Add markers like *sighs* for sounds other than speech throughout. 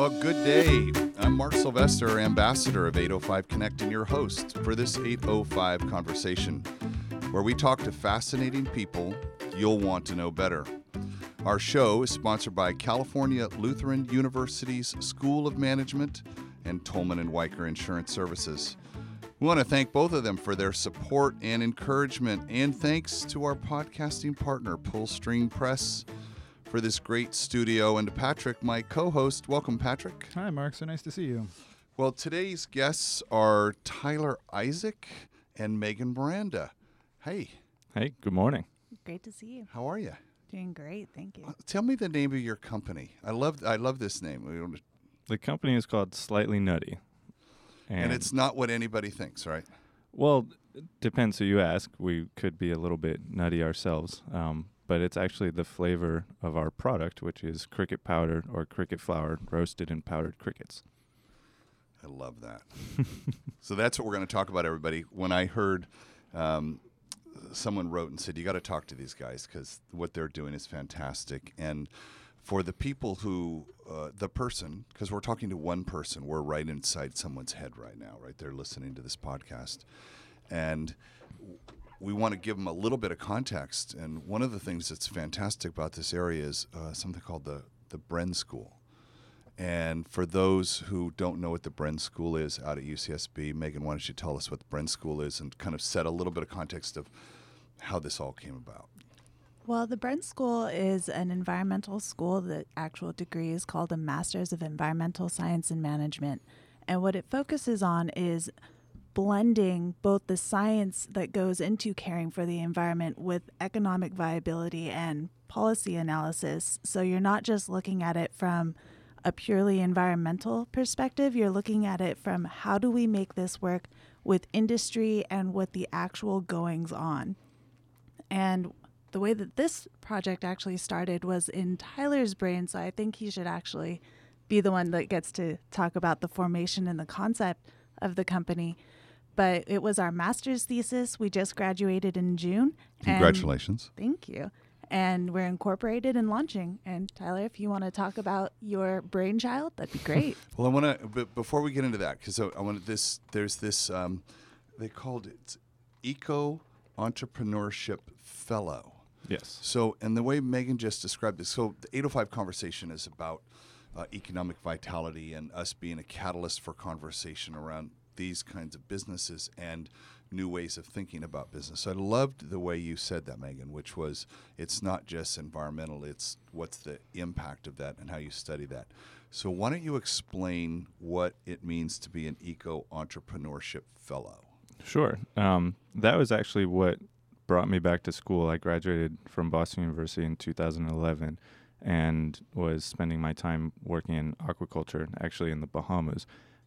Well, good day. I'm Mark Sylvester, ambassador of 805 Connect, and your host for this 805 conversation, where we talk to fascinating people you'll want to know better. Our show is sponsored by California Lutheran University's School of Management and Tolman and Wiker Insurance Services. We want to thank both of them for their support and encouragement, and thanks to our podcasting partner, Pull String Press, for this great studio, and Patrick, my co host. Welcome, Patrick. Hi, Mark. So nice to see you. Well, today's guests are Tyler Isaac and Megan Miranda. Hey, Hey, good morning. Great to see you. how are you? Doing great, thank you. Uh, Tell me the name of your company. I love I love this name. The company is called Slightly Nutty. And it's not what anybody thinks, right? well, it depends who you ask. We could be a little bit nutty ourselves, um, but it's actually the flavor of our product, which is cricket powder or cricket flour roasted in powdered crickets. I love that. *laughs* so that's what we're going to talk about, everybody. When I heard um, someone wrote and said, "You got to talk to these guys because what they're doing is fantastic." And for the people who, uh, the person, because we're talking to one person, we're right inside someone's head right now, right? They're listening to this podcast, and we want to give them a little bit of context. And one of the things that's fantastic about this area is uh, something called the the Bren School. And for those who don't know what the Bren School is out at UCSB, Megan, why don't you tell us what the Bren School is and kind of set a little bit of context of how this all came about? Well, the Bren School is an environmental school. The actual degree is called a Master's of Environmental Science and Management. And what it focuses on is blending both the science that goes into caring for the environment with economic viability and policy analysis. So you're not just looking at it from a purely environmental perspective, you're looking at it from how do we make this work with industry and with the actual goings on. And the way that this project actually started was in Tyler's brain, so I think he should actually be the one that gets to talk about the formation and the concept of the company. But it was our master's thesis. We just graduated in June. and- Congratulations. thank you. And we're incorporated and launching. And Tyler, if you want to talk about your brainchild, that'd be *laughs* great. Well, I want to, but before we get into that, because I, I want this, there's this, um, they called it Eco Entrepreneurship Fellow. Yes. So, and the way Megan just described this, so the 805 conversation is about uh, economic vitality and us being a catalyst for conversation around these kinds of businesses and new ways of thinking about business. So I loved the way you said that, Megan, which was it's not just environmental, it's what's the impact of that and how you study that. So, why don't you explain what it means to be an eco entrepreneurship fellow? Sure. Um, that was actually what brought me back to school. I graduated from Boston University in 2011 and was spending my time working in aquaculture, actually in the Bahamas.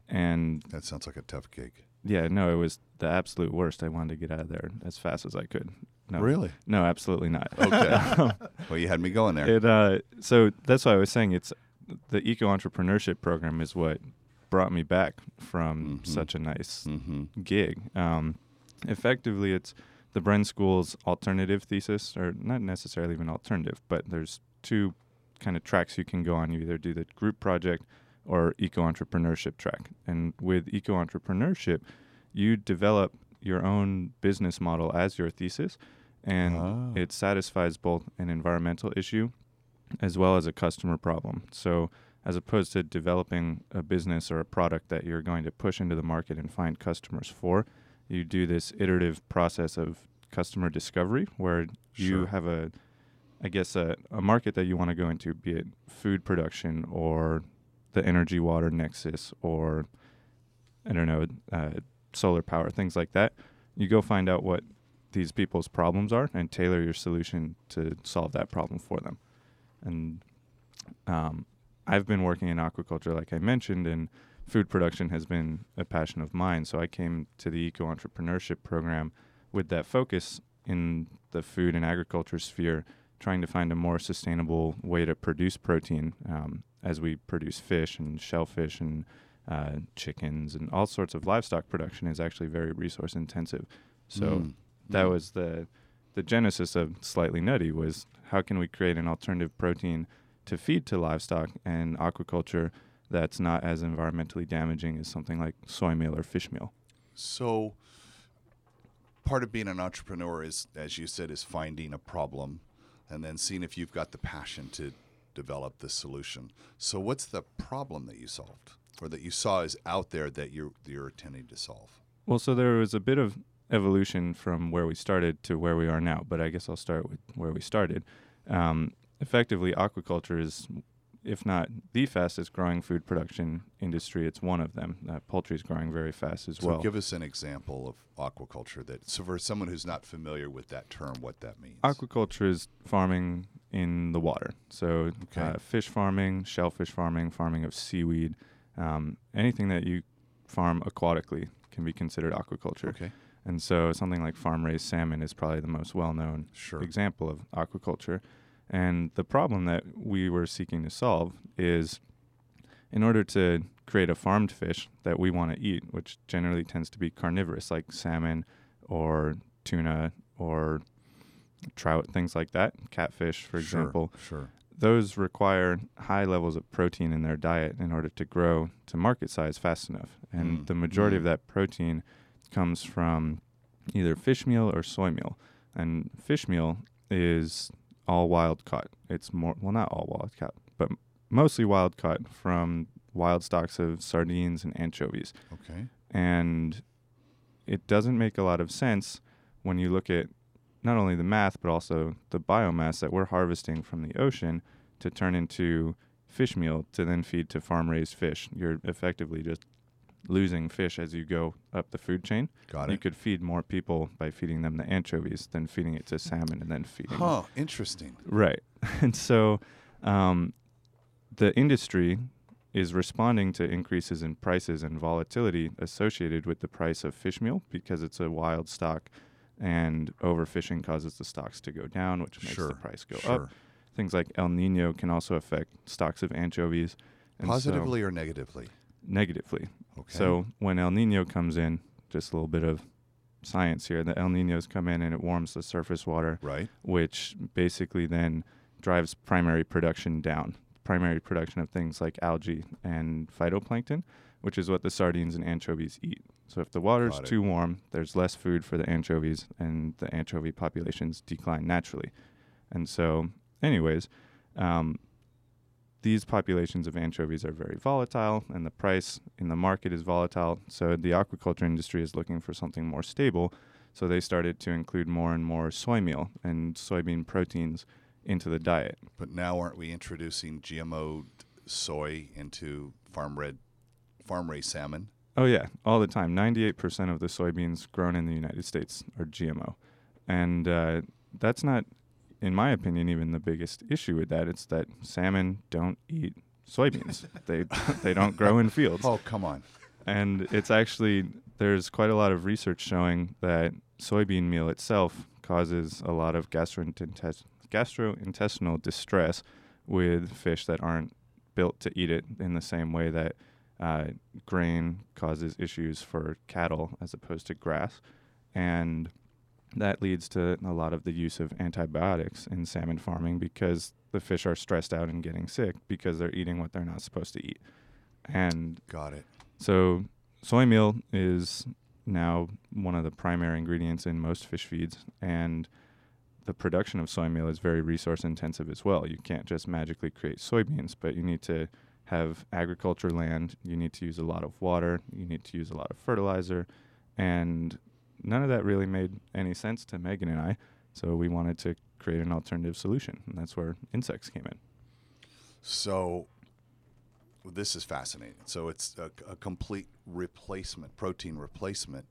And That sounds like a tough gig. yeah, no, it was the absolute worst. I wanted to get out of there as fast as I could. No, Really? No, absolutely not. *laughs* Okay. *laughs* well, you had me going there. It uh, so that's why I was saying it's the eco entrepreneurship program is what brought me back from Mhm. such a nice mm-hmm. gig. Um, effectively, it's the Bren School's alternative thesis, or not necessarily even alternative, but there's two kind of tracks you can go on. You either do the group project or eco entrepreneurship track. And with eco entrepreneurship, you develop your own business model as your thesis, and Ah. it satisfies both an environmental issue as well as a customer problem. So, as opposed to developing a business or a product that you're going to push into the market and find customers for, you do this iterative process of customer discovery where you Sure. have a I guess a, a market that you want to go into, be it food production or the energy water nexus or I don't know, uh, solar power, things like that. You go find out what these people's problems are and tailor your solution to solve that problem for them. And um, I've been working in aquaculture, like I mentioned, and food production has been a passion of mine. So I came to the eco entrepreneurship program with that focus in the food and agriculture sphere, trying to find a more sustainable way to produce protein um, as we produce fish and shellfish and uh, chickens and all sorts of livestock production is actually very resource intensive. So Mm. that Mm. was the the genesis of slightly nutty was how can we create an alternative protein to feed to livestock and aquaculture that's not as environmentally damaging as something like soy meal or fish meal. So, part of being an entrepreneur is, as you said, is finding a problem and then seeing if you've got the passion to develop the solution. So, what's the problem that you solved or that you saw is out there that you're, you're intending to solve? Well, so there was a bit of evolution from where we started to where we are now, but I guess I'll start with where we started. Um, effectively, aquaculture is, if not the fastest growing food production industry, it's one of them. Uh, poultry is growing very fast as So, well. give us an example of aquaculture that, so for someone who's not familiar with that term, what that means. Aquaculture is farming in the water. So, Okay. uh, fish farming, shellfish farming, farming of seaweed, um, anything that you farm aquatically can be considered aquaculture. Okay. And so, something like farm raised salmon is probably the most well known Sure. example of aquaculture. And the problem that we were seeking to solve is in order to create a farmed fish that we want to eat, which generally tends to be carnivorous, like salmon or tuna or trout, things like that, catfish, for Sure, example, Sure. those require high levels of protein in their diet in order to grow to market size fast enough. And Mm, the majority mm. of that protein comes from either fish meal or soy meal. And fish meal is all wild caught. It's more, well, not all wild caught, but mostly wild caught from wild stocks of sardines and anchovies. Okay. And it doesn't make a lot of sense when you look at not only the math, but also the biomass that we're harvesting from the ocean to turn into fish meal to then feed to farm raised fish. You're effectively just losing fish as you go up the food chain. Got it. You could feed more people by feeding them the anchovies than feeding it to salmon and then feeding. Huh. Interesting. Right. *laughs* and so um, the industry is responding to increases in prices and volatility associated with the price of fish meal because it's a wild stock and overfishing causes the stocks to go down, which makes Sure. the price go sure. up. Things like El Nino can also affect stocks of anchovies. and so- Positively or negatively? negatively. Okay. So when El Nino comes in, just a little bit of science here, the El Ninos come in and it warms the surface water right. which basically then drives primary production down. Primary production of things like algae and phytoplankton, which is what the sardines and anchovies eat. So if the water's too warm, there's less food for the anchovies, and the anchovy populations decline naturally. And so, anyways, um, these populations of anchovies are very volatile, and the price in the market is volatile. So the aquaculture industry is looking for something more stable. So they started to include more and more soy meal and soybean proteins into the diet. But now aren't we introducing GMO soy into farm red, farm raised salmon? Oh yeah, all the time. Ninety-eight percent of the soybeans grown in the United States are GMO, and uh, that's not, in my opinion, even the biggest issue with that. It's that salmon don't eat soybeans. *laughs* they they don't grow in fields. Oh, come on. and it's actually there's quite a lot of research showing that soybean meal itself causes a lot of gastrointestinal gastrointestinal distress with fish that aren't built to eat it in the same way that uh, grain causes issues for cattle as opposed to grass, and that leads to a lot of the use of antibiotics in salmon farming because the fish are stressed out and getting sick because they're eating what they're not supposed to eat. And Got it. so soy meal is now one of the primary ingredients in most fish feeds, and the production of soy meal is very resource intensive as well. You can't just magically create soybeans, but you need to have agriculture land, you need to use a lot of water, you need to use a lot of fertilizer, and none of that really made any sense to Megan and I. So we wanted to create an alternative solution, and that's where insects came in. So this is fascinating. So it's a, a complete replacement, protein replacement,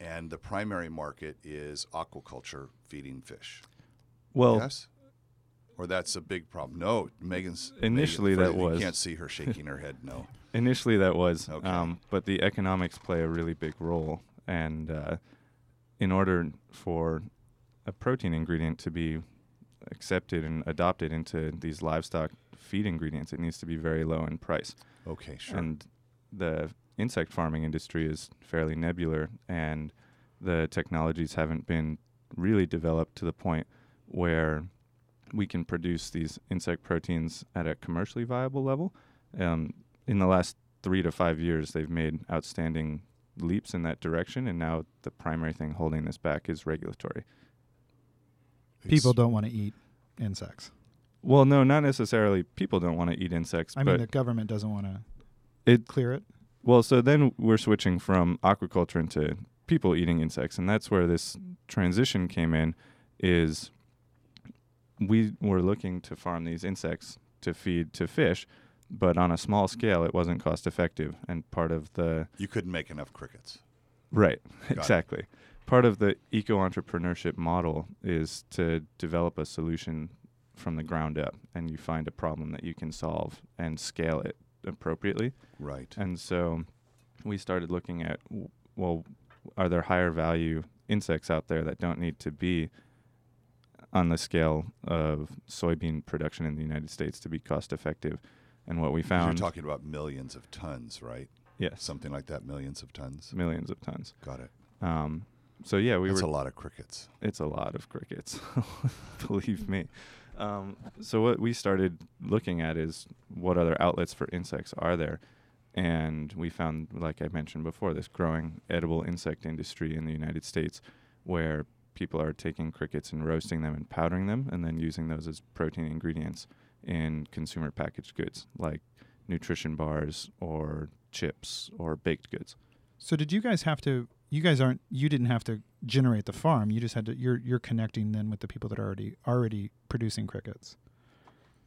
and the primary market is aquaculture, feeding fish. Well, yes, or that's a big problem. No, Megan's Initially Megan, that for- you was. can't see her shaking her head. No. *laughs* Initially, that was, Okay. um, but the economics play a really big role, and uh, in order for a protein ingredient to be accepted and adopted into these livestock feed ingredients, it needs to be very low in price. Okay, sure. And the insect farming industry is fairly nebular, and the technologies haven't been really developed to the point where we can produce these insect proteins at a commercially viable level. Um, in the last three to five years, they've made outstanding leaps in that direction, and now the primary thing holding this back is regulatory. People don't want to eat insects. Well, no, not necessarily. People don't want to eat insects, I but mean, the government doesn't want to it clear it. Well, so then we're switching from aquaculture into people eating insects, and that's where this transition came in. Is we were looking to farm these insects to feed to fish, but on a small scale, it wasn't cost effective, and part of the You couldn't make enough crickets. right, it. exactly, part of the eco entrepreneurship model is to develop a solution from the ground up, and you find a problem that you can solve and scale it appropriately. Right. And so we started looking at well, are there higher value insects out there that don't need to be on the scale of soybean production in the United States to be cost effective? And what we found. You're talking about millions of tons, right? yes, Something like that, millions of tons. millions of tons. Got it. Um, so yeah, we That's were a lot of crickets. it's a lot of crickets *laughs* believe me um, so what we started looking at is what other outlets for insects are there and we found like i mentioned before this growing edible insect industry in the united states where people are taking crickets and roasting them and powdering them and then using those as protein ingredients in consumer packaged goods like nutrition bars or chips or baked goods So did you guys have to? You guys aren't. You didn't have to generate the farm. You just had to. You're you're connecting then with the people that are already already producing crickets.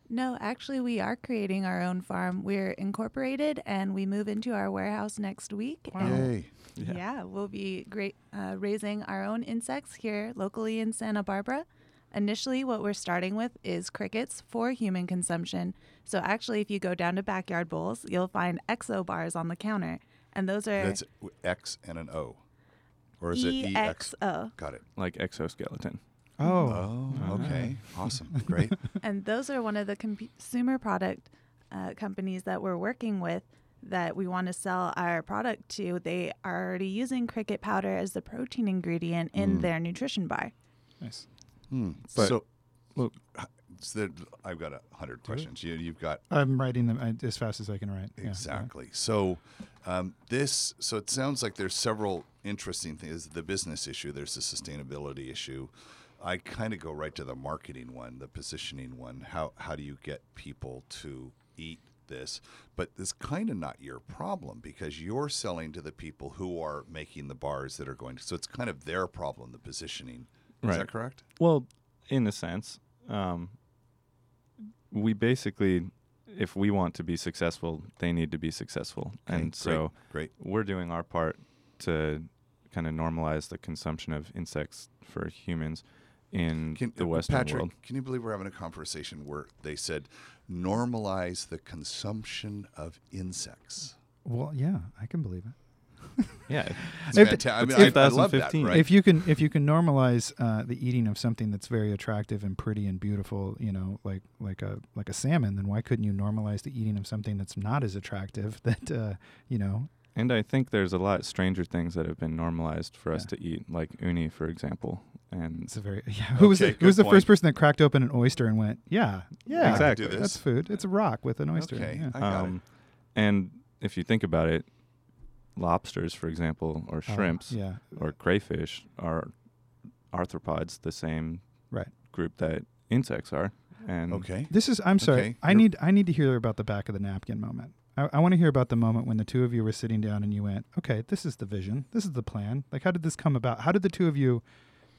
No, actually, we are creating our own farm. We're incorporated and we move into our warehouse next week. Wow. Yay. yeah. we'll be great uh, raising our own insects here locally in Santa Barbara. Initially, what we're starting with is crickets for human consumption. So, actually, if you go down to Backyard Bowls, you'll find exo bars on the counter. And those are That's X and an O. Or is it E EXO. Got it. like exoskeleton Oh, Oh, okay. *laughs* Awesome. *laughs* Great. and those are one of the consumer product uh, companies that we're working with that we want to sell our product to. They are already using cricket powder as the protein ingredient in Mm. their nutrition bar. nice. Hmm. But- so, well- h- so there- I've got a hundred questions. You, you've got I'm writing them as fast as I can write. Yeah, yeah. Exactly. So um, this, so it sounds like there's several interesting things. The business issue, there's the sustainability issue. I kind of go right to the marketing one, the positioning one. How how do you get people to eat this? But it's kind of not your problem because you're selling to the people who are making the bars that are going to. So it's kind of their problem, the positioning. Is Right. that correct? Well, in a sense, um, we basically, if we want to be successful, they need to be successful, Okay, and so great. we're doing our part to kind of normalize the consumption of insects for humans in Can, the Western Patrick, world. can you believe we're having a conversation where they said normalize the consumption of insects? Well, yeah, I can believe it. *laughs* Yeah, It's If- fanta- I mean, it's I, I love that. 2015. Right? If you can, if you can normalize uh, the eating of something that's very attractive and pretty and beautiful, you know, like like a like a salmon, then why couldn't you normalize the eating of something that's not as attractive? *laughs* That uh, you know, and I think there's a lot stranger things that have been normalized for us Yeah. to eat, like uni, for example, and it's a very *laughs* yeah. Who was the, who was good the first person that cracked open an oyster and went, yeah, yeah, Exactly. Do this. that's food. It's a rock with an oyster. Okay. Yeah. I got it. um, and if you think about it, lobsters, for example, or Oh, shrimps, yeah, or crayfish are arthropods, the same right. group that insects are. And okay. This is. I'm sorry. Okay, I need. I need to hear about the back of the napkin moment. I, I want to hear about the moment when the two of you were sitting down and you went, "Okay, this is the vision. This is the plan. Like, how did this come about? How did the two of you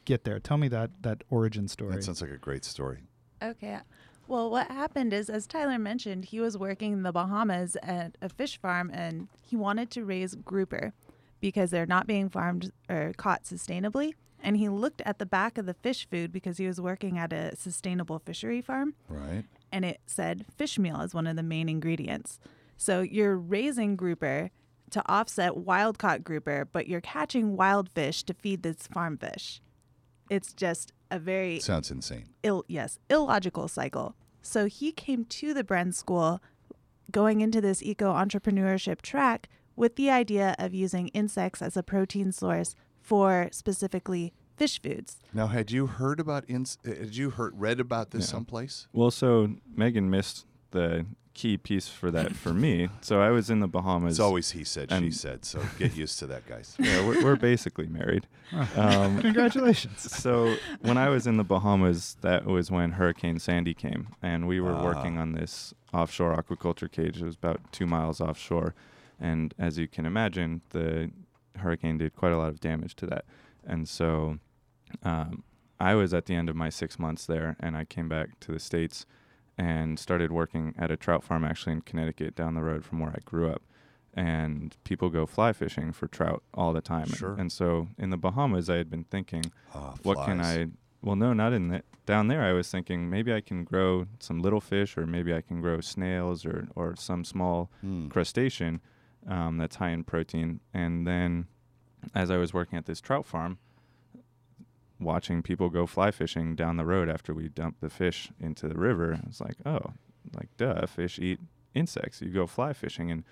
get there? Tell me that that origin story." That sounds like a great story. Okay. Well, what happened is, as Tyler mentioned, he was working in the Bahamas at a fish farm and he wanted to raise grouper because they're not being farmed or caught sustainably. And he looked at the back of the fish food because he was working at a sustainable fishery farm Right. and it said fish meal is one of the main ingredients. So you're raising grouper to offset wild caught grouper, but you're catching wild fish to feed this farm fish. It's just a very Sounds insane. ill yes illogical cycle so he came to the bren school going into this eco entrepreneurship track with the idea of using insects as a protein source for specifically fish foods Now, had you heard about ins? uh, Had you heard read about this Yeah. someplace? well, so Megan missed the key piece for that for *laughs* me. So I was in the Bahamas. It's always he said, she said. So get used to that, guys. *laughs* yeah, we're, we're basically married. *laughs* Um, Congratulations. so when I was in the Bahamas, that was when Hurricane Sandy came, and we were working Ah. on this offshore aquaculture cage. It was about two miles offshore, and as you can imagine, the hurricane did quite a lot of damage to that. And so, um, I was at the end of my six months there, and I came back to the states and started working at a trout farm actually in Connecticut, down the road from where I grew up. And people go fly fishing for trout all the time. Sure. And, and so in the Bahamas, I had been thinking, Ah, what can. I? Well, no, not in the, down there. I was thinking maybe I can grow some little fish, or maybe I can grow snails, or or some small Hmm. crustacean um, that's high in protein. And then, as I was working at this trout farm, watching people go fly fishing down the road after we dump the fish into the river, It's like, oh, like duh, fish eat insects. You go fly fishing, and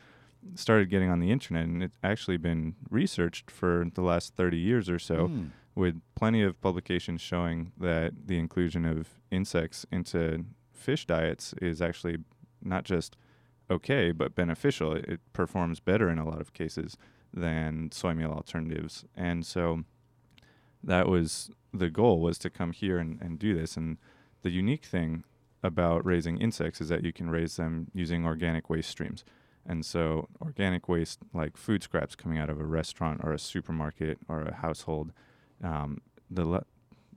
started getting on the internet, and it's actually been researched for the last 30 years or so Hmm. with plenty of publications showing that the inclusion of insects into fish diets is actually not just okay but beneficial. It, it performs better in a lot of cases than soy meal alternatives, and so that was the goal was to come here and, and do this. And the unique thing about raising insects is that you can raise them using organic waste streams. And so, organic waste like food scraps coming out of a restaurant or a supermarket or a household, um, the le-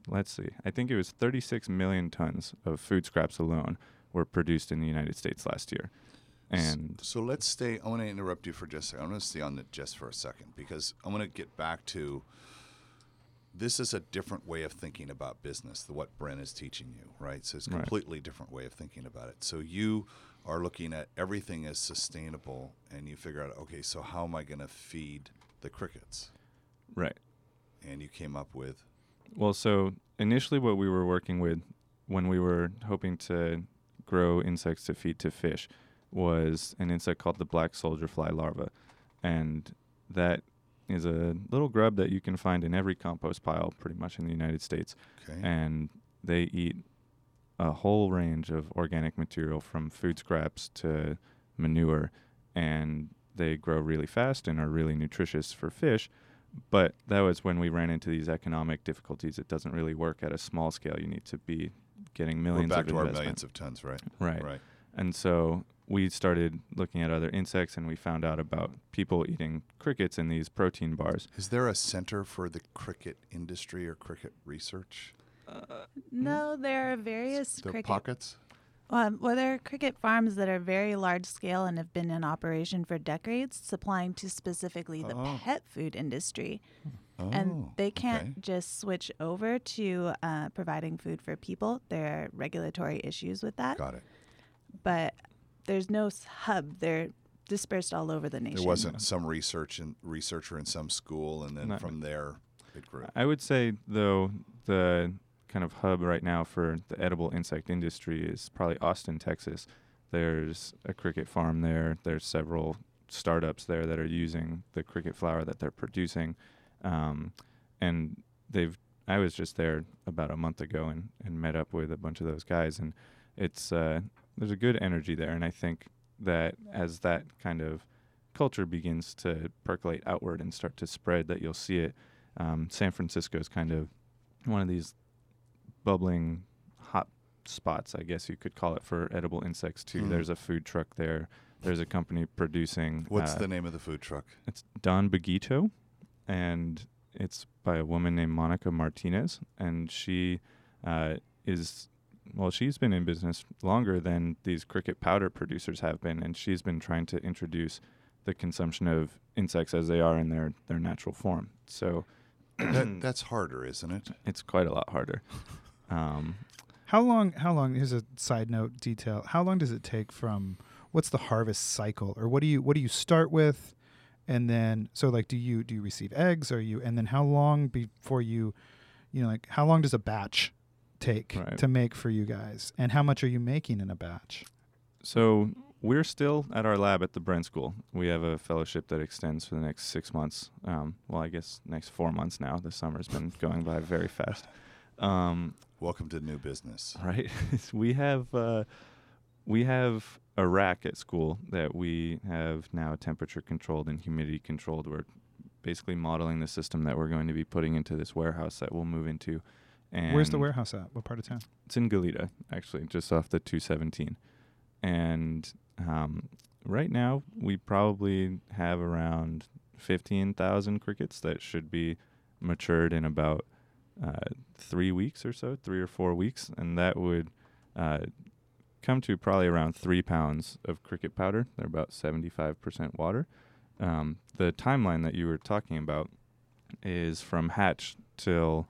let's see, I think it was 36 million tons of food scraps alone were produced in the United States last year. And so let's stay. I want to interrupt you for just a second. I'm going to stay on it just for a second because I want to get back to this is a different way of thinking about business than what Bren is teaching you, right? So it's a Right. completely different way of thinking about it. So you are looking at everything as sustainable and you figure out, okay, so how am I going to feed the crickets? right. And you came up with Well, so initially, what we were working with when we were hoping to grow insects to feed to fish was an insect called the black soldier fly larva. And that is a little grub that you can find in every compost pile pretty much in the United States. okay. And they eat a whole range of organic material from food scraps to manure. And they grow really fast and are really nutritious for fish. But that was when we ran into these economic difficulties. It doesn't really work at a small scale. You need to be getting We're millions back of to our millions of tons, right? Right. Right. And so we started looking at other insects and we found out about people eating crickets in these protein bars. Is there a center for the cricket industry or cricket research? No, there are various There cricket. pockets? Um, well, there are cricket farms that are very large scale and have been in operation for decades, supplying to specifically the Oh. pet food industry. Oh, and they can't okay. just switch over to uh, providing food for people. There are regulatory issues with that. Got it. But there's no hub. They're dispersed all over the nation. There wasn't some research and researcher in some school, and then No. from there it grew. I would say, though, the kind of hub right now for the edible insect industry is probably Austin, Texas. There's a cricket farm there. There's several startups there that are using the cricket flour that they're producing. Um, and they've, I was just there about a month ago and, and met up with a bunch of those guys. And it's, uh, there's a good energy there. And I think that as that kind of culture begins to percolate outward and start to spread, that you'll see it. Um, San Francisco is kind of one of these bubbling hot spots, I guess you could call it, for edible insects too. Hmm. There's a food truck there. There's a company producing. What's uh, the name of the food truck? It's Don Bugito, and it's by a woman named Monica Martinez, and she uh, is. Well, she's been in business longer than these cricket powder producers have been, and she's been trying to introduce the consumption of insects as they are in their, their natural form. So that, *clears throat* that's harder, isn't it? it's quite a lot harder. *laughs* Um, How long? How long? Here's a side note detail. How long does it take from what's the harvest cycle, or what do you what do you start with, and then so like do you do you receive eggs, Are you and then how long before you, you know, like how long does a batch take Right. to make for you guys, and how much are you making in a batch? So we're still at our lab at the Bren School. We have a fellowship that extends for the next six months. Um, well, I guess next four months now. The summer's been *laughs* going by very fast. Um, Welcome to the new business. right? *laughs* we have uh, we have a rack at school that we have now temperature controlled and humidity controlled. We're basically modeling the system that we're going to be putting into this warehouse that we'll move into. And Where's the warehouse at? What part of town? It's in Goleta, actually, just off the 217. And um, right now, we probably have around 15,000 crickets that should be matured in about uh, three weeks or so, three or four weeks. And that would uh, come to probably around three pounds of cricket powder. They're about 75% water. Um, the timeline that you were talking about is from hatch till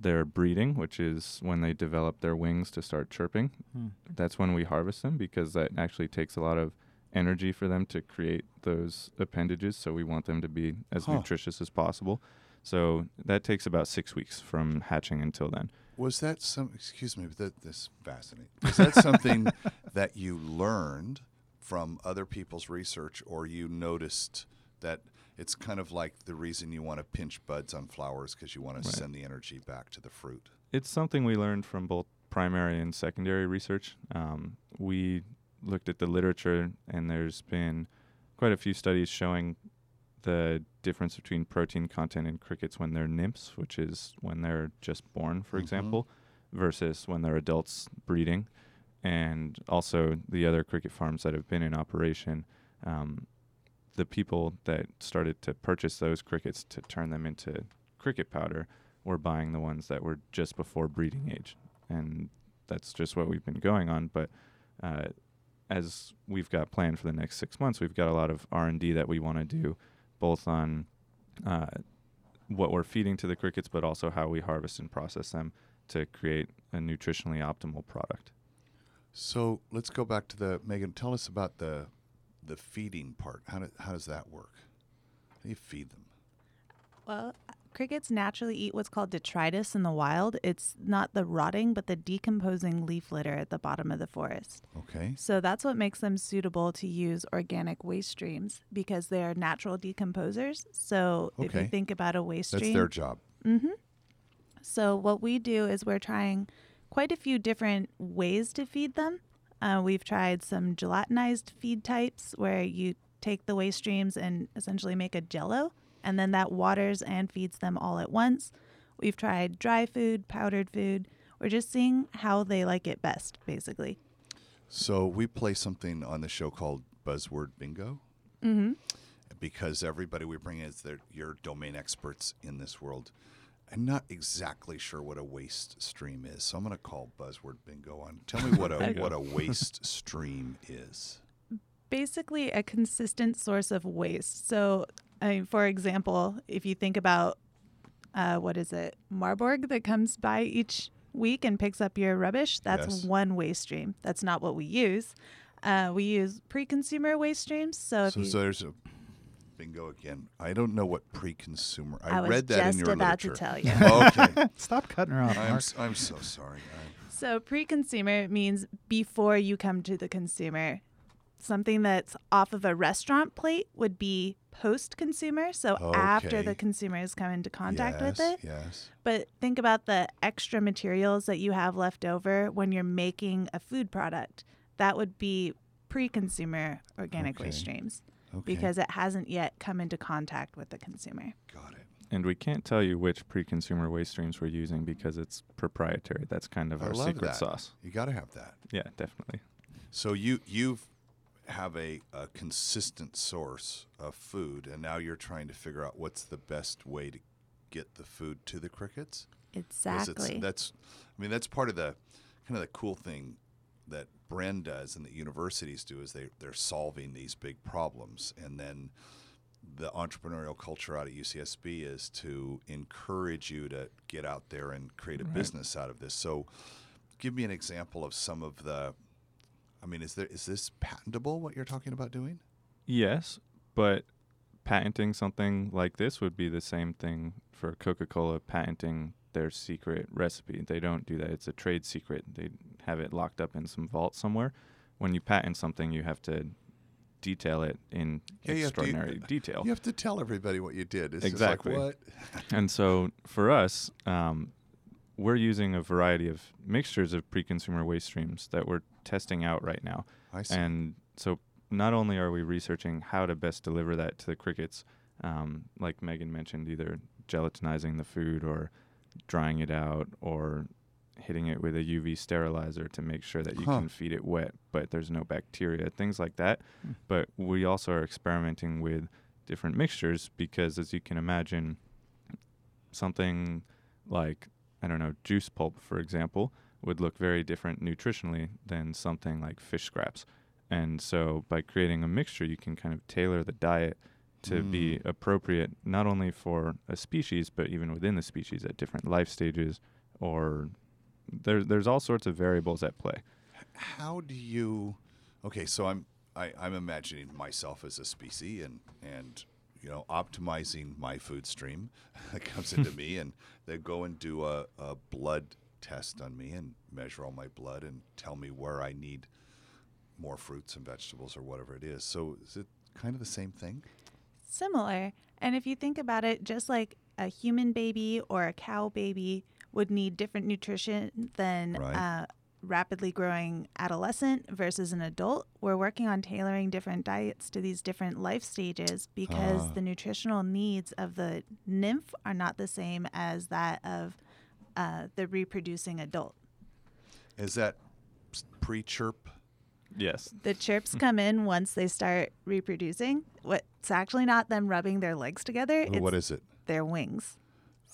their breeding, which is when they develop their wings to start chirping. Hmm. That's when we harvest them because that actually takes a lot of energy for them to create those appendages. So we want them to be as Huh. nutritious as possible. So that takes about six weeks from hatching until then. Was that some? Excuse me, but that, this is fascinating. Was that something *laughs* that you learned from other people's research, or you noticed that it's kind of like the reason you want to pinch buds on flowers because you want to send the energy back to the fruit? It's something we learned from both primary and secondary research. Um, we looked at the literature, and there's been quite a few studies showing the difference between protein content in crickets when they're nymphs, which is when they're just born, for Mhm. example, versus when they're adults breeding. And also the other cricket farms that have been in operation, um, the people that started to purchase those crickets to turn them into cricket powder were buying the ones that were just before breeding age. And that's just what we've been going on. But uh, as we've got planned for the next six months, we've got a lot of R&D that we want to do, both on uh, what we're feeding to the crickets, but also how we harvest and process them to create a nutritionally optimal product. So let's go back to the Megan. Tell us about the the feeding part. How, do, how does that work? How do you feed them? Well, crickets naturally eat what's called detritus in the wild. It's not the rotting, but the decomposing leaf litter at the bottom of the forest. Okay. So that's what makes them suitable to use organic waste streams because they are natural decomposers. So if you think about a waste That's stream, that's their job. Mm-hmm. So what we do is we're trying quite a few different ways to feed them. Uh, we've tried some gelatinized feed types where you take the waste streams and essentially make a jello, and then that waters and feeds them all at once. We've tried dry food, powdered food. We're just seeing how they like it best, basically. So we play something on the show called Buzzword Bingo Mm-hmm. because everybody we bring in is their, your domain experts in this world. I'm not exactly sure what a waste stream is, so I'm going to call Buzzword Bingo on. Tell me what a *laughs* what a waste stream is. basically a consistent source of waste. So, I mean, for example, if you think about uh, what is it, MarBorg that comes by each week and picks up your rubbish, that's Yes. one waste stream. That's not what we use. Uh, we use pre-consumer waste streams. So if So, you, so there's a bingo again. I don't know what pre-consumer. I, I read that in your about literature. to tell you. *laughs* okay. *laughs* Stop cutting her off, I'm, Mark. s- I'm so sorry. I, So pre-consumer means before you come to the consumer. Something that's off of a restaurant plate would be post-consumer. So after the consumer has come into contact with it. Yes. But think about the extra materials that you have left over when you're making a food product. That would be pre-consumer organic waste streams Okay. because it hasn't yet come into contact with the consumer. got it. And we can't tell you which pre-consumer waste streams we're using because it's proprietary. That's kind of I our love secret that. sauce. You got to have that. Yeah, definitely. So you you have a, a consistent source of food, and now you're trying to figure out what's the best way to get the food to the crickets. Exactly. That's, I mean, that's part of the kind of the cool thing that Bren does and that universities do is they they're solving these big problems, and then the entrepreneurial culture out at UCSB is to encourage you to get out there and create a Right. business out of this. So, give me an example of some of the. I mean, is there is this patentable? What you're talking about doing? Yes, but patenting something like this would be the same thing for Coca-Cola patenting their secret recipe. They don't do that. It's a trade secret. They have it locked up in some vault somewhere. When you patent something, you have to detail it in Yeah, you to- extraordinary detail. You have to tell everybody what you did. It's Exactly. Just like, what? *laughs* And so for us, um, we're using a variety of mixtures of pre-consumer waste streams that we're testing out right now. I see. And so not only are we researching how to best deliver that to the crickets, um, like Megan mentioned, either gelatinizing the food or drying it out or hitting it with a UV sterilizer to make sure that you Huh. can feed it wet, but there's no bacteria, things like that. Hmm. But we also are experimenting with different mixtures because, as you can imagine, something like, I don't know, juice pulp, for example, would look very different nutritionally than something like fish scraps. And so by creating a mixture, you can kind of tailor the diet to be Mm. appropriate not only for a species, but even within the species at different life stages or there, there's all sorts of variables at play. how do you okay so i'm I, i'm imagining myself as a species and and you know optimizing my food stream *laughs* that comes into *laughs* me and they go and do a, a blood test on me and measure all my blood and tell me where i need more fruits and vegetables or whatever it is so is it kind of the same thing Similar. And if you think about it, just like a human baby or a cow baby would need different nutrition than Right. a rapidly growing adolescent versus an adult, we're working on tailoring different diets to these different life stages because Ah. the nutritional needs of the nymph are not the same as that of uh, the reproducing adult. is that pre-chirp Yes. The chirps come in once they start reproducing. What it's actually not them rubbing their legs together. It's what is it their wings.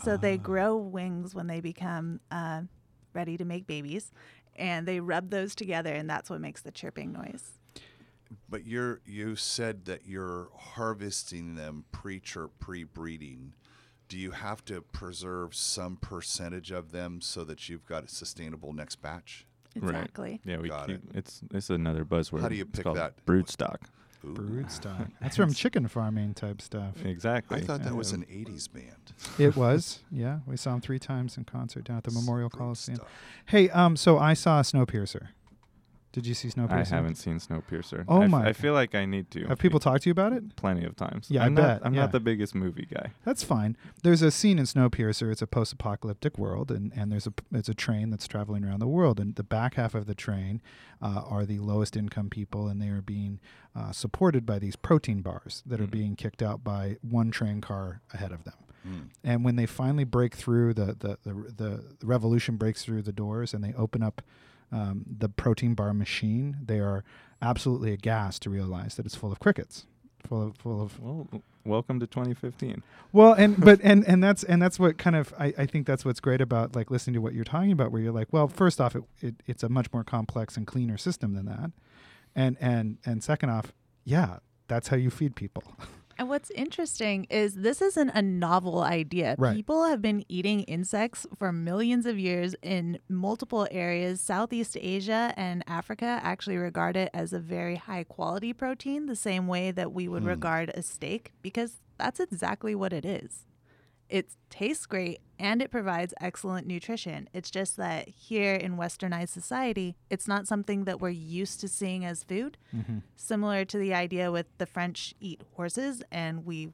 So they grow wings when they become uh, ready to make babies, and they rub those together, and that's what makes the chirping noise. But you're you said that you're harvesting them pre-chirp, pre-breeding. Do you have to preserve some percentage of them so that you've got a sustainable next batch? Exactly. Yeah, we Got keep, it. it's it's another buzzword. How do you It's pick called that? Brood stock. Ooh. Brood stock. *laughs* That's from chicken farming type stuff. Exactly. I thought that was an '80s band. It was, *laughs* yeah. We saw him three times in concert down at the Memorial Coliseum. Hey, um, so I saw Snowpiercer. Did you see Snowpiercer? I haven't seen Snowpiercer. Oh I f- my I feel like I need to. Have people talked to you about it? plenty of times? Yeah, I I'm not, bet, I'm yeah. not the biggest movie guy. That's fine. There's a scene in Snowpiercer. It's a post-apocalyptic world, and, and there's a it's a train that's traveling around the world. And the back half of the train uh, are the lowest income people, and they are being uh, supported by these protein bars that are Mm. being kicked out by one train car ahead of them. Hmm. And when they finally break through the the, the the the revolution breaks through the doors and they open up um, the protein bar machine, they are absolutely aghast to realize that it's full of crickets, full of full of Well, welcome to 2015. well, and *laughs* but and and that's and that's what kind of I, I think that's what's great about like listening to what you're talking about, where you're like, well, first off, it, it it's a much more complex and cleaner system than that, and and and second off, yeah, that's how you feed people. *laughs* And what's interesting is this isn't a novel idea. Right. People have been eating insects for millions of years in multiple areas. Southeast Asia and Africa actually regard it as a very high quality protein, the same way that we would Hmm. regard a steak, because that's exactly what it is. It tastes great and it provides excellent nutrition. It's just that here in westernized society, it's not something that we're used to seeing as food mm-hmm. similar to the idea with the French eat horses, and we,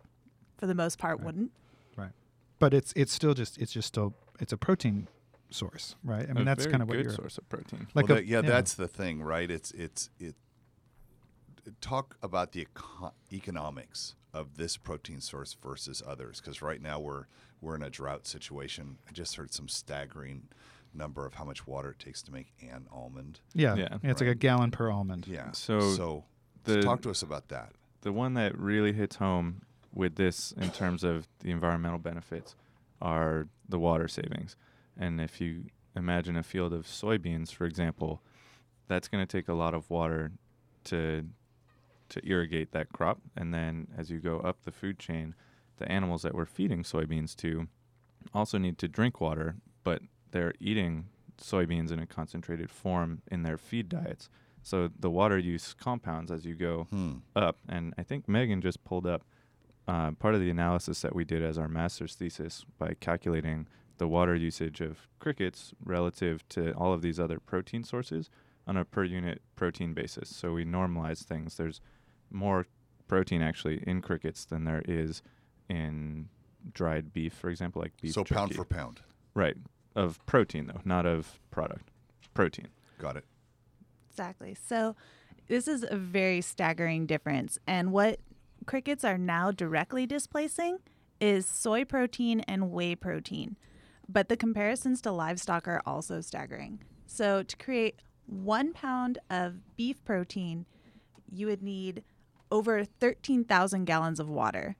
for the most part, Right. wouldn't. Right. But it's it's still just it's just still it's a protein source, right? I mean, a that's kind of what good you're source of protein. like. well, a, that- yeah, that's the thing, right? It's it's it. Talk about the eco- economics of this protein source versus others, because right now we're we're in a drought situation. I just heard some staggering number of how much water it takes to make an almond. yeah, Yeah. it's like a gallon per almond. Yeah. So so, so talk to us about that. the one that really hits home with this in terms of the environmental benefits are the water savings. And if you imagine a field of soybeans, for example, that's going to take a lot of water to to irrigate that crop. And then as you go up the food chain, the animals that we're feeding soybeans to also need to drink water, but they're eating soybeans in a concentrated form in their feed diets. So the water use compounds as you go Hmm. up. And I think Megan just pulled up uh, part of the analysis that we did as our master's thesis by calculating the water usage of crickets relative to all of these other protein sources on a per unit protein basis. So we normalize things. There's more protein actually in crickets than there is in dried beef, for example, like beef So pound for pound. Right. of protein though, not of product. Protein. Got it. Exactly. So this is a very staggering difference. And what crickets are now directly displacing is soy protein and whey protein. But the comparisons to livestock are also staggering. So to create one pound of beef protein, you would need over 13,000 gallons of water,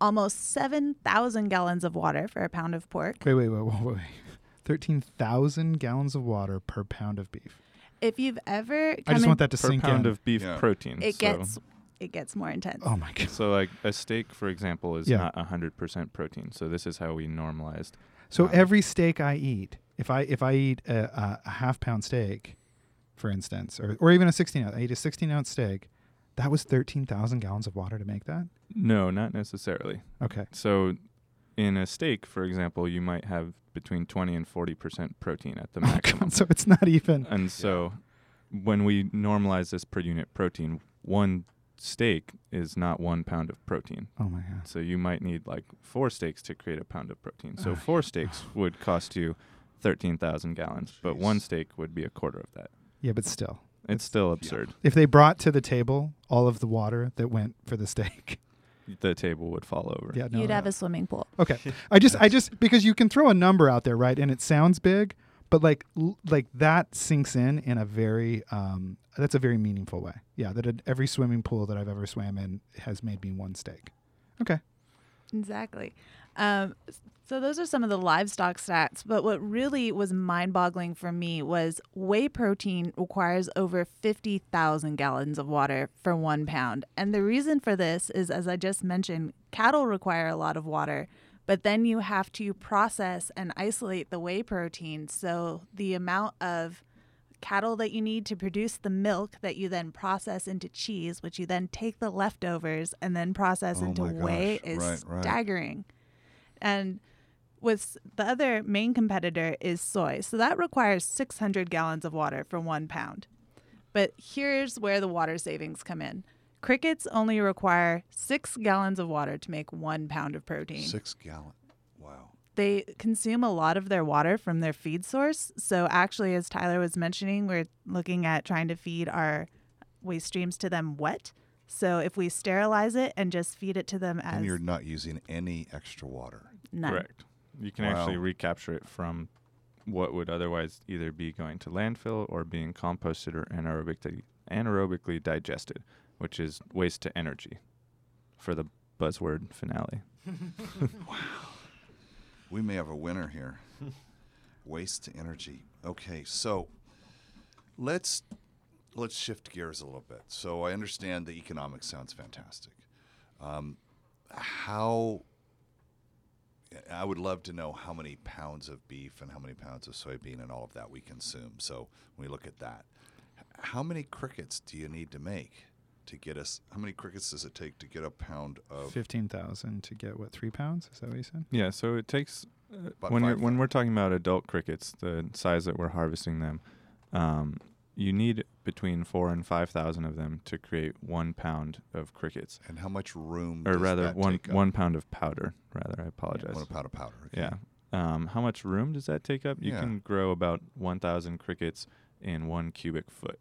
almost 7,000 gallons of water for a pound of pork. Wait, wait, wait, wait, wait. *laughs* 13,000 gallons of water per pound of beef. If you've ever I just in- want that to per sink pound in. of beef Yeah. protein. it so, gets it gets more intense. oh my god. so like a steak, for example, is Yeah. not hundred percent protein. So this is how we normalized. So Um, every steak I eat, if I if I eat a, a, a half pound steak, for instance, or or even a 16 ounce, I eat a 16 ounce steak, that was 13,000 gallons of water to make that. No, not necessarily. Okay. So in a steak, for example, you might have between 20 and 40% protein at the *laughs* Oh, maximum. God, so it's not even. and so when we normalize this per unit protein, one steak is not one pound of protein. Oh my god. So you might need like four steaks to create a pound of protein. So Ah, four steaks *sighs* would cost you 13,000 gallons, but one steak would be a quarter of that. Yeah, but still, It's still absurd. if they brought to the table all of the water that went for the steak, *laughs* The table would fall over. yeah, no, You'd no. have a swimming pool. Okay. I just I just because you can throw a number out there, right? And it sounds big, but like l- like that sinks in in a very um that's a very meaningful way. Yeah, that it, every swimming pool that I've ever swam in has made me one steak. Okay. Exactly. Um, so those are some of the livestock stats. But what really was mind-boggling for me was whey protein requires over 50,000 gallons of water for one pound. And the reason for this is, as I just mentioned, cattle require a lot of water. But then you have to process and isolate the whey protein. So the amount of cattle that you need to produce the milk that you then process into cheese, which you then take the leftovers and then process Oh into whey gosh. is Right, right. And with the other main competitor is soy. So that requires 600 gallons of water for one pound. But here's where the water savings come in. Crickets only require six gallons of water to make one pound of protein Six gallon. Wow. they consume a lot of their water from their feed source. So actually, as Tyler was mentioning, we're looking at trying to feed our waste streams to them wet. So if we sterilize it and just feed it to them as And you're not using any extra water. None. Correct. You can Wow. actually recapture it from what would otherwise either be going to landfill or being composted or anaerobically, anaerobically digested, which is waste to energy for the buzzword finale. *laughs* Wow. We may have a winner here. *laughs* Waste to energy. Okay, so let's let's shift gears a little bit. So I understand the economics sounds fantastic. Um, how I would love to know how many pounds of beef and how many pounds of soybean and all of that we consume. So when we look at that, how many crickets do you need to make to get us? How many crickets does it take to get a pound of? 15,000 to get what, 3 pounds? Is that what you said? Yeah, so it takes uh, when you're, when we're talking about adult crickets, the size that we're harvesting them, um, you need between four and five thousand of them to create one pound of crickets, And how much room? or does rather that one take up? one pound of powder. Rather, I apologize. One pound of powder. okay. Yeah. Um, how much room does that take up? You Yeah. can grow about 1,000 crickets in one cubic foot.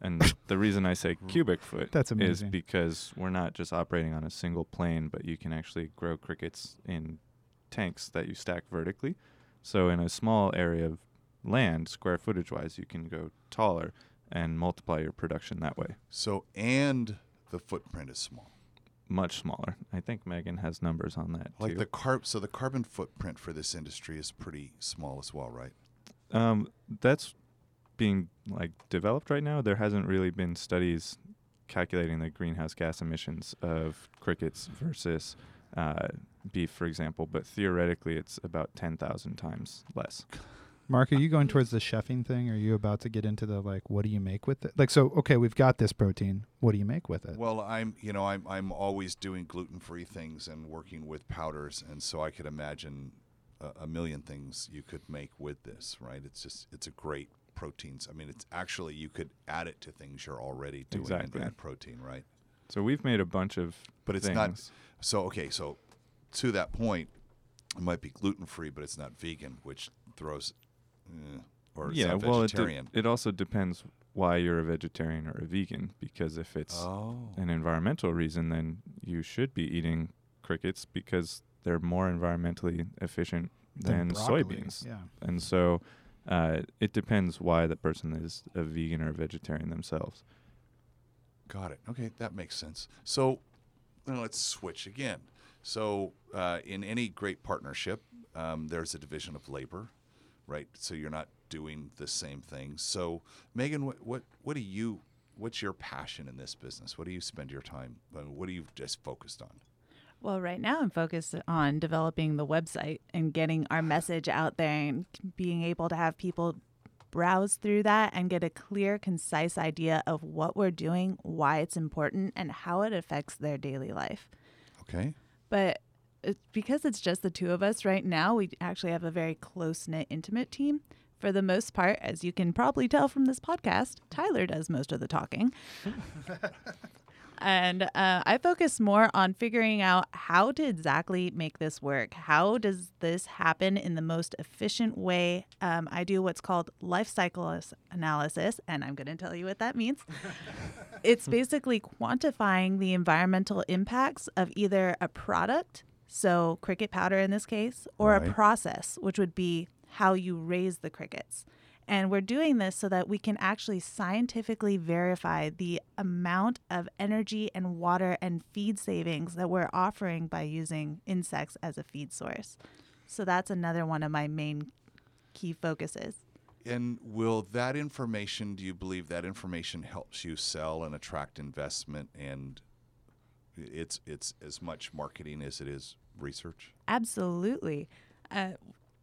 And *laughs* the reason I say cubic foot That's is because we're not just operating on a single plane, but you can actually grow crickets in tanks that you stack vertically. So in a small area of land, square footage wise, you can go taller and multiply your production that way. So and the footprint is small. Much smaller. I think Megan has numbers on that Like too. the carb. So the carbon footprint for this industry is pretty small as well, right? Um, that's being like developed right now. There hasn't really been studies calculating the greenhouse gas emissions of crickets versus uh, beef, for example. But theoretically, it's about ten thousand times less. *laughs* Mark, are you going towards the chefing thing? Or are you about to get into the like, what do you make with it? Like, so okay, we've got this protein. What do you make with it? Well, I'm you know I'm I'm always doing gluten free things and working with powders, and so I could imagine a, a million things you could make with this. Right? It's just it's a great proteins. I mean, it's actually you could add it to things you're already doing Exactly. and add protein, right? So we've made a bunch of But it's things. not So okay, so to that point, it might be gluten free, but it's not vegan, which throws eh, or yeah, well, it, de- it also depends why you're a vegetarian or a vegan. Because if it's oh, an environmental reason, then you should be eating crickets because they're more environmentally efficient than broccoli, soybeans. Yeah. And so uh, it depends why the person is a vegan or a vegetarian themselves. got it. Okay, that makes sense. So now let's switch again. So uh, in any great partnership, um, there's a division of labor, right? So you're not doing the same thing. So Megan, what what what do you? What's your passion in this business? What do you spend your time? What are you just focused on? Well, right now I'm focused on developing the website and getting our message out there and being able to have people browse through that and get a clear, concise idea of what we're doing, why it's important, and how it affects their daily life. Okay. But it's because it's just the two of us right now, we actually have a very close knit, intimate team. For the most part, as you can probably tell from this podcast, Tyler does most of the talking. *laughs* and uh, I focus more on figuring out how to exactly make this work. How does this happen in the most efficient way? Um, I do what's called life cycle analysis, and I'm going to tell you what that means. *laughs* it's basically quantifying the environmental impacts of either a product, so cricket powder in this case, or a process, which would be how you raise the crickets. And we're doing this so that we can actually scientifically verify the amount of energy and water and feed savings that we're offering by using insects as a feed source. So that's another one of my main key focuses. And will that information, do you believe that information helps you sell and attract investment and it's it's as much marketing as it is research? Absolutely. Uh,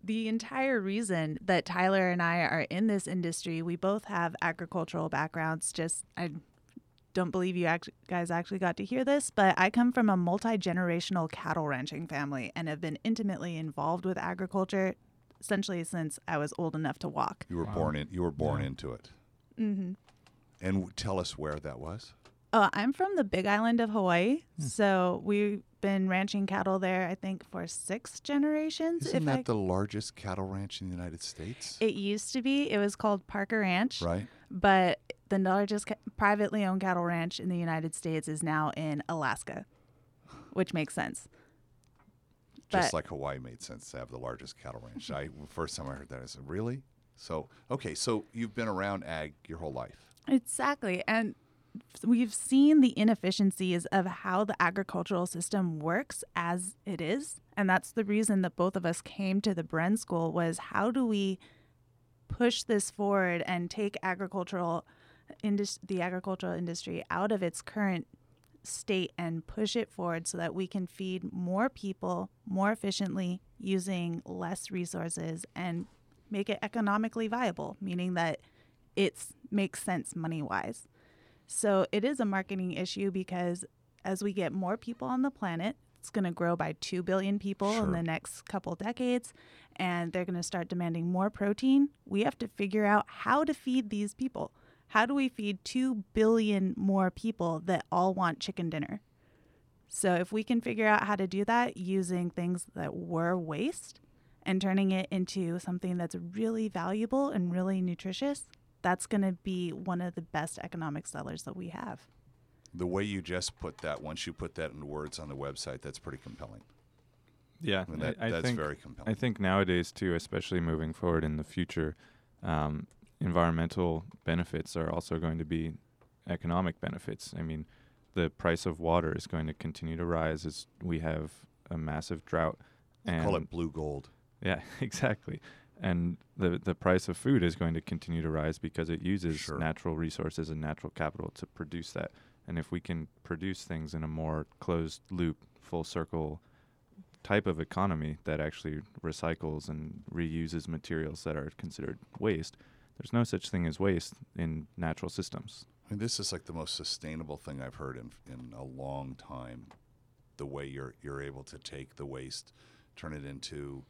the entire reason that Tyler and I are in this industry, we both have agricultural backgrounds. Just, I don't believe you act- guys actually got to hear this, but I come from a multi generational cattle ranching family and have been intimately involved with agriculture essentially since I was old enough to walk. You were Wow. born in you were born Yeah. into it. hmm And w- tell us where that was. Oh, I'm from the big island of Hawaii. Hmm. So we've been ranching cattle there, I think, for six generations. Isn't that I, the largest cattle ranch in the United States? it used to be. It was called Parker Ranch. right? but the largest ca- privately owned cattle ranch in the United States is now in Alaska, which makes sense. Just But- like Hawaii made sense to have the largest cattle ranch. I first time I heard that I said, "Really?" So, okay, so you've been around ag your whole life. Exactly. And we've seen the inefficiencies of how the agricultural system works as it is. And that's the reason that both of us came to the Bren School was how do we push this forward and take agricultural indus- the agricultural industry out of its current state and push it forward so that we can feed more people more efficiently using less resources and make it economically viable, meaning that it makes sense money wise. So it is a marketing issue because as we get more people on the planet, it's going to grow by 2 billion people Sure. in the next couple decades, and they're going to start demanding more protein. We have to figure out how to feed these people. How do we feed 2 billion more people that all want chicken dinner? So if we can figure out how to do that using things that were waste and turning it into something that's really valuable and really nutritious, that's going to be one of the best economic sellers that we have. The way you just put that, once you put that in words on the website, that's pretty compelling. Yeah, I mean, that, I, I that's think very compelling. I think nowadays too, especially moving forward in the future, um, environmental benefits are also going to be economic benefits. I mean, the price of water is going to continue to rise as we have a massive drought. And call it blue gold. yeah, *laughs* exactly. And the the price of food is going to continue to rise because it uses Sure. natural resources and natural capital to produce that. And if we can produce things in a more closed loop, full circle type of economy that actually recycles and reuses materials that are considered waste, there's no such thing as waste in natural systems. I mean, this is like the most sustainable thing I've heard in in a long time. The way you're you're able to take the waste, turn it into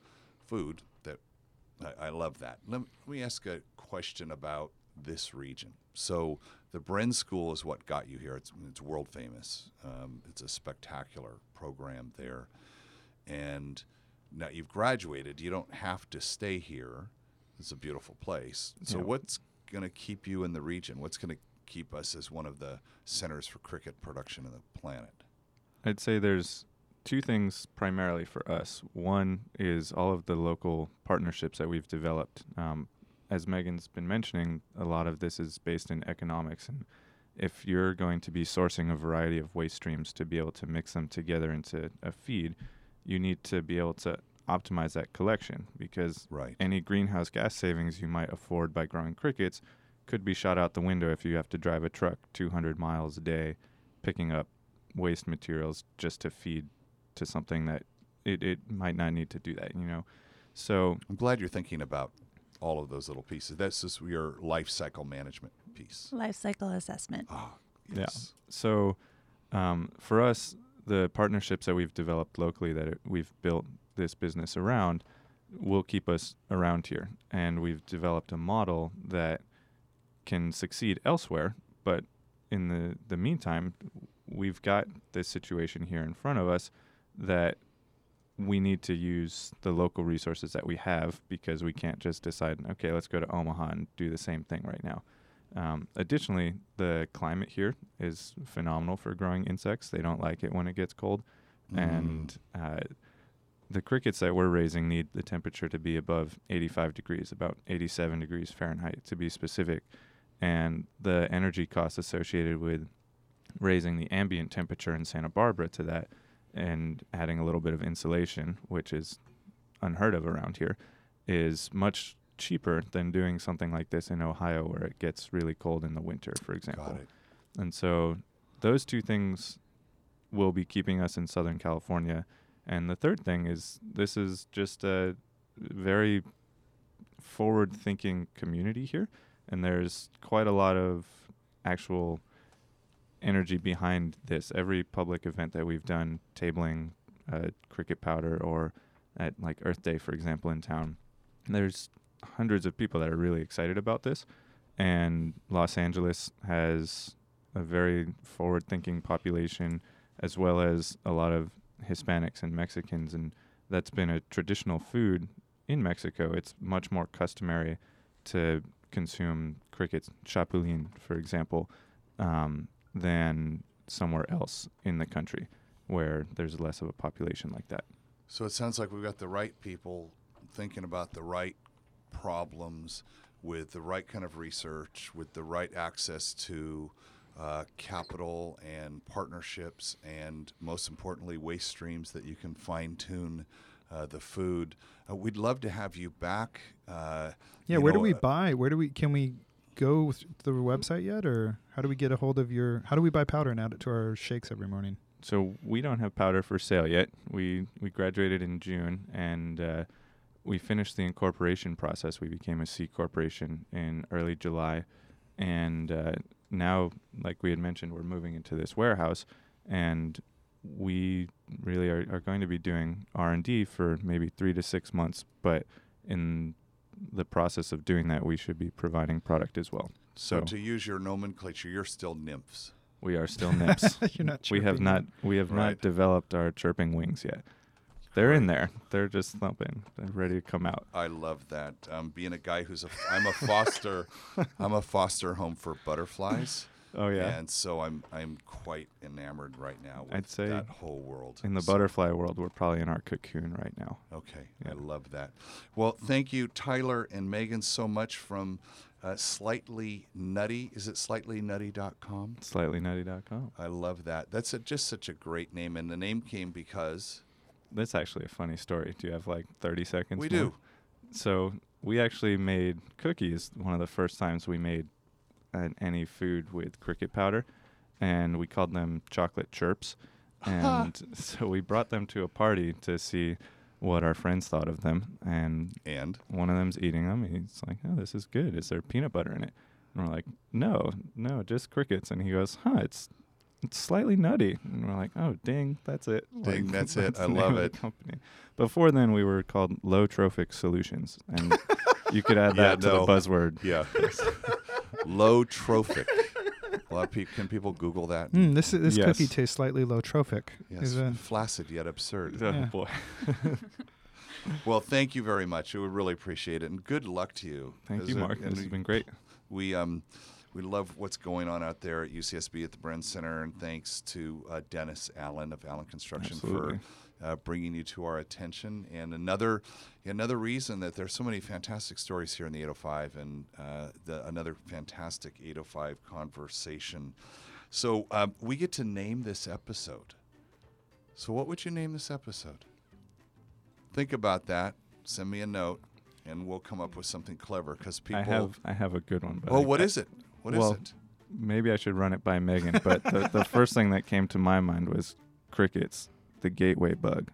food. I, I love that. Let, let me ask a question about this region. So the Bren School is what got you here. It's it's world famous. Um, it's a spectacular program there, and now you've graduated. You don't have to stay here. it's a beautiful place. So Yeah. what's going to keep you in the region? What's going to keep us as one of the centers for cricket production in the planet? I'd say there's two things primarily for us. One is all of the local partnerships that we've developed. Um, as Megan's been mentioning, a lot of this is based in economics. And if you're going to be sourcing a variety of waste streams to be able to mix them together into a feed, you need to be able to optimize that collection because Right. any greenhouse gas savings you might afford by growing crickets could be shot out the window if you have to drive a truck 200 miles a day picking up waste materials just to feed to something that it, it might not need to do that, you know. So I'm glad you're thinking about all of those little pieces. That's just your life cycle management piece. Life cycle assessment. Ah, Yeah. yes. So, um, for us, the partnerships that we've developed locally that it, we've built this business around will keep us around here. And we've developed a model that can succeed elsewhere. But in the, the meantime, we've got this situation here in front of us that we need to use the local resources that we have because we can't just decide, okay, let's go to Omaha and do the same thing right now. Um, additionally, the climate here is phenomenal for growing insects. They don't like it when it gets cold, and uh, the crickets that we're raising need the temperature to be above 85 degrees, about 87 degrees Fahrenheit to be specific. And the energy costs associated with raising the ambient temperature in Santa Barbara to that and adding a little bit of insulation, which is unheard of around here, is much cheaper than doing something like this in Ohio where it gets really cold in the winter, for example. Got it. And so those two things will be keeping us in Southern California. And the third thing is this is just a very forward thinking community here. And there's quite a lot of actual energy behind this. Every public event that we've done, tabling uh, cricket powder or at like Earth Day, for example, in town, there's hundreds of people that are really excited about this. And Los Angeles has a very forward thinking population as well as a lot of Hispanics and Mexicans. And that's been a traditional food in Mexico. It's much more customary to consume crickets, chapulín, for example, um, than somewhere else in the country where there's less of a population like that. So it sounds like we've got the right people thinking about the right problems with the right kind of research, with the right access to uh, capital and partnerships, and most importantly, waste streams that you can fine tune uh, the food. Uh, we'd love to have you back. Uh, Yeah, you where do we uh, buy? Where do we can we go to the website yet, or how do we get a hold of your? How do we buy powder and add it to our shakes every morning? So we don't have powder for sale yet. We we graduated in June and uh, we finished the incorporation process. We became a C corporation in early July, and uh, now, like we had mentioned, we're moving into this warehouse, and we really are, are going to be doing R and D for maybe three to six months. But in the process of doing that, we should be providing product as well. So, So to use your nomenclature, you're still nymphs. we are still nymphs. *laughs* You're not. we have not we have Right. not developed our chirping wings yet. They're in there. They're just thumping. They're ready to come out. I love that. Um, being a guy who's a, I'm a foster, *laughs* I'm a foster home for butterflies. Oh yeah. And so I'm I'm quite enamored right now with I'd say that whole world. in the So- butterfly world, we're probably in our cocoon right now. Okay, Yeah. I love that. Well, thank you, Tyler and Megan, so much from uh, Slightly Nutty. Is it slightlynutty.com? Slightly.nutty.com. I love that. That's a, just such a great name, and the name came because That's actually a funny story. Do you have like 30 seconds? we more? do. So we actually made cookies. One of the first times we made an, any food with cricket powder, and we called them chocolate chirps. *laughs* And so we brought them to a party to see what our friends thought of them. And And one of them's eating them. He's like, "Oh, this is good. Is there peanut butter in it?" And we're like, "No, no, just crickets." And he goes, "Huh, it's it's slightly nutty." And we're like, "Oh, ding, that's it. Ding, that's *laughs* it. I love it. Company. Before then, we were called Low Trophic Solutions, and *laughs* you could add Yeah, that to no. the buzzword. yeah, low trophic. A lot of people, can people Google that? Mm, this this Yes. cookie tastes slightly low trophic. Yes, Is, flaccid yet absurd. Oh Yeah. boy. *laughs* well, thank you very much. We would really appreciate it, and good luck to you. Thank you, Mark. and This has been great. We um, we love what's going on out there at UCSB at the Bren Center, and thanks to uh, Dennis Allen of Allen Construction Absolutely. for uh, bringing you to our attention. And another another reason that there's so many fantastic stories here in the 805, and uh, the, another fantastic 805 conversation. So um, we get to name this episode. So what would you name this episode? Think about that. Send me a note, and we'll come up with something clever because people. I have I have a good one. But Oh, I- what is it? What is well, it? Maybe I should run it by Megan, but the, the first thing that came to my mind was crickets, the gateway bug.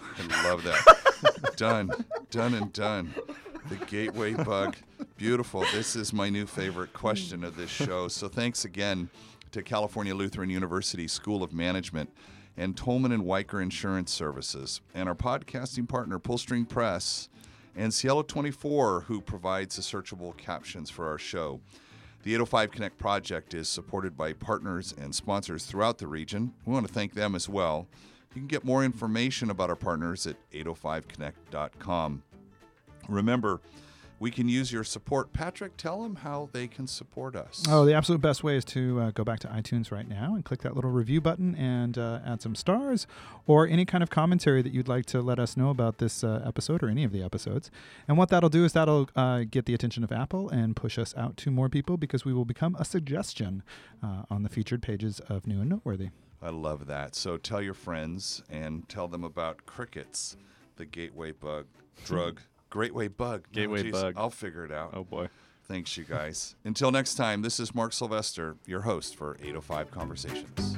I love that. *laughs* done, done, and done. The gateway bug. Beautiful. This is my new favorite question of this show. So thanks again to California Lutheran University School of Management and Tolman and Wiker Insurance Services and our podcasting partner Pullstring Press and Cielo 24 who provides the searchable captions for our show. The 805 Connect project is supported by partners and sponsors throughout the region. We want to thank them as well. You can get more information about our partners at 805connect.com. Remember, we can use your support. Patrick, tell them how they can support us. Oh, the absolute best way is to uh, go back to iTunes right now and click that little review button and uh, add some stars or any kind of commentary that you'd like to let us know about this uh, episode or any of the episodes. And what that'll do is that'll uh, get the attention of Apple and push us out to more people because we will become a suggestion uh, on the featured pages of New and Noteworthy. I love that. So tell your friends and tell them about crickets, the gateway bug, *laughs* drug, gateway bug. Oh, Gateway geez, bug. I'll figure it out. Oh boy. Thanks, you guys. Until next time, this is Mark Sylvester, your host for 805 Conversations.